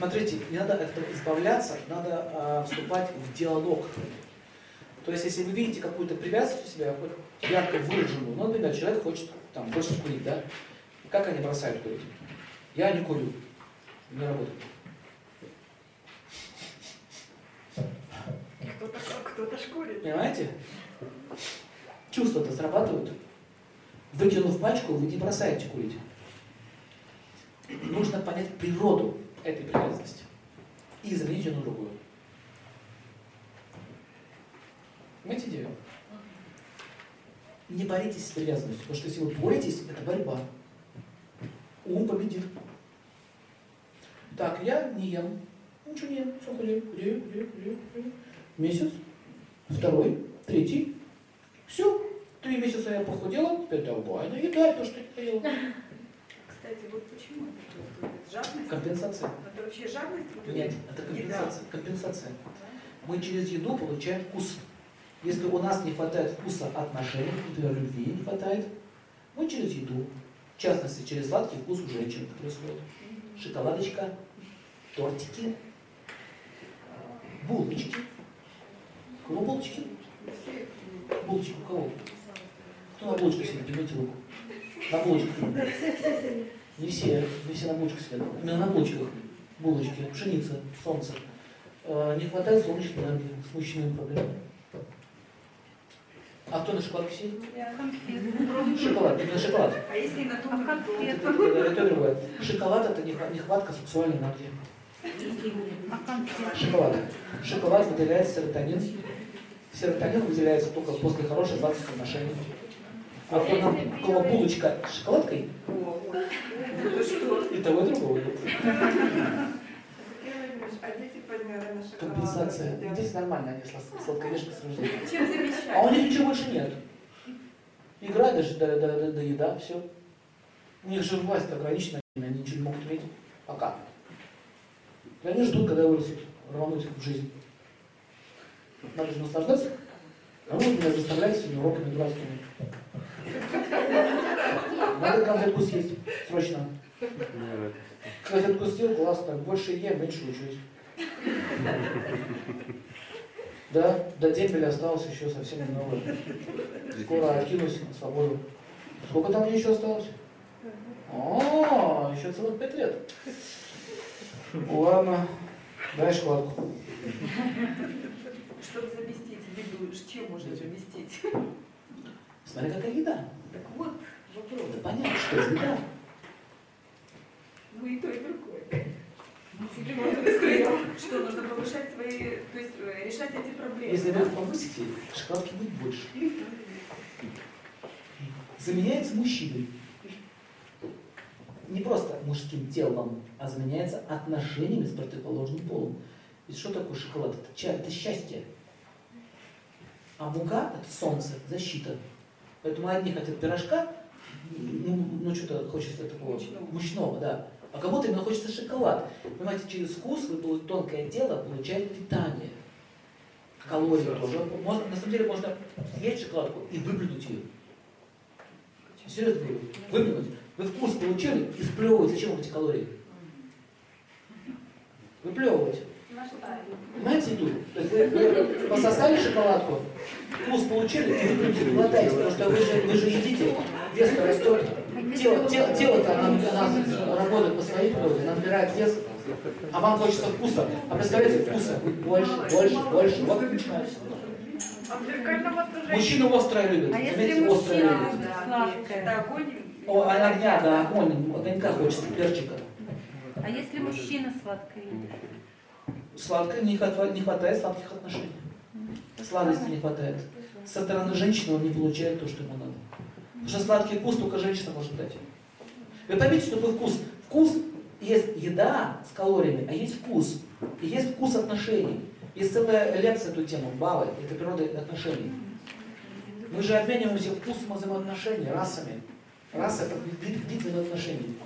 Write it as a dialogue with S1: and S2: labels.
S1: Смотрите, не надо от этого избавляться, надо а, вступать в диалог. То есть, если вы видите какую-то привязанность у себя, хоть ярко выраженную, ну, например, человек хочет, там, хочет курить, да? Как они бросают курить? Я не курю. Не работает.
S2: Кто-то кто шкурит.
S1: Понимаете? Чувства-то срабатывают. Вытянув пачку, вы не бросаете курить. Нужно понять природу этой привязанности и заменить ее на другую. Понимаете идею? Не боритесь с привязанностью, потому что если вы боретесь, это борьба. Ум победит. Так, я не ем. Ничего не ем, все худею, худею, худею, худею. Месяц, второй, третий. Все, три месяца я похудела, теперь давай наедай то, что я ела.
S2: Кстати, вот почему это происходит? Жадность?
S1: Компенсация.
S2: Это вообще жадность? Вот
S1: Нет,
S2: это
S1: это
S2: еда.
S1: компенсация. Компенсация. Мы через еду получаем вкус. Если у нас не хватает вкуса отношений, например, любви не хватает, мы через еду, в частности, через сладкий вкус у женщин это происходит. Шоколадочка, тортики, булочки. У кого булочки? Булочки у кого? Кто на булочках сидит? Поднимите руку. На булочках. Не все, не все на булочках сидят. Именно на булочках. Булочки, пшеница, солнце. Э, Не хватает солнечной энергии с мужчинами проблемы. А кто на шоколадке сидит? Шоколад, именно шоколад.
S2: А если на том,
S3: А
S2: на
S3: конфеты?
S1: Это, это, это другое. Шоколад это нехватка сексуальной энергии.
S3: А?
S1: Шоколад. Шоколад выделяет серотонин. Серотонин выделяется только после хороших сладких отношений. А кто нам, у кого булочка с шоколадкой,
S2: О, ой. Это что?
S1: И того, и другого нет.
S2: А
S1: Компенсация. Здесь нормально, они слад- сладкоежки с рождения.
S2: Чем замещать?
S1: А у них ничего больше нет. Игра даже до, до, до, до еда, все. У них же власть ограничена, они ничего не могут иметь. Пока. И они ждут, когда вырастут, рвануть в жизнь. Надо же наслаждаться. А вы меня заставляете своими уроками дурацкими. Надо конфетку съесть. Срочно. Конфетку съел, классно. Больше ем, меньше учусь. Да, до дембеля осталось еще совсем немного. Скоро откинусь на свободу. Сколько там мне еще осталось? О, еще целых пять лет. Ладно, дай шоколадку.
S2: Чтобы заместить еду, чем можно заместить?
S1: Смотри, какая еда.
S2: Так вот, вопрос.
S1: Это понятно, что это еда.
S2: Ну и то, и другое. Сказать, что нужно повышать свои, то есть э, решать эти проблемы.
S1: Если вы повысите, шоколадки будет больше. Заменяется мужчиной. Не просто мужским телом, а заменяется отношениями с противоположным полом. Ведь что такое шоколад? Это, это счастье. А мука – это солнце, защита. Поэтому одни хотят пирожка, ну, ну что-то хочется такого
S2: Мучного.
S1: мучного, да. А кому-то именно хочется шоколад. Понимаете, через вкус вы, полу- тонкое тело получает питание. Калории тоже. Можно, на самом деле можно съесть шоколадку и выплюнуть ее. Серьезно говорю, выплюнуть. Вы вкус получили и сплевывать. Зачем вам эти калории? Выплевывать. Понимаете еду? То есть вы, вы пососали шоколадку, вкус получили и не глотаете, потому что вы же, вы же едите, вес растет. Тело, тело, тело-то оно, оно работает по своей природе, оно набирает вес, а вам хочется вкуса. А представляете, вкуса будет больше, больше, больше. Вот и начинается.
S2: А?
S1: Мужчины острое любят.
S3: А
S1: Заметьте, острое
S3: мужчина.
S2: Да,
S3: сладкое?
S2: Это огонь.
S1: О, а огня, да, огонь, огонька хочется, перчика.
S3: А если мужчина сладкое едит?
S1: Сладкое не хватает, не хватает сладких отношений. Сладости не хватает. Со стороны женщины он не получает то, что ему надо. Потому что сладкий вкус только женщина может дать. Вы поймите, что такое вкус. Вкус есть еда с калориями, а есть вкус. И есть вкус отношений. Есть целая лекция эту тему, балы, это природа отношений. Мы же обмениваемся вкусом взаимоотношений, расами. Раса это вид взаимоотношений.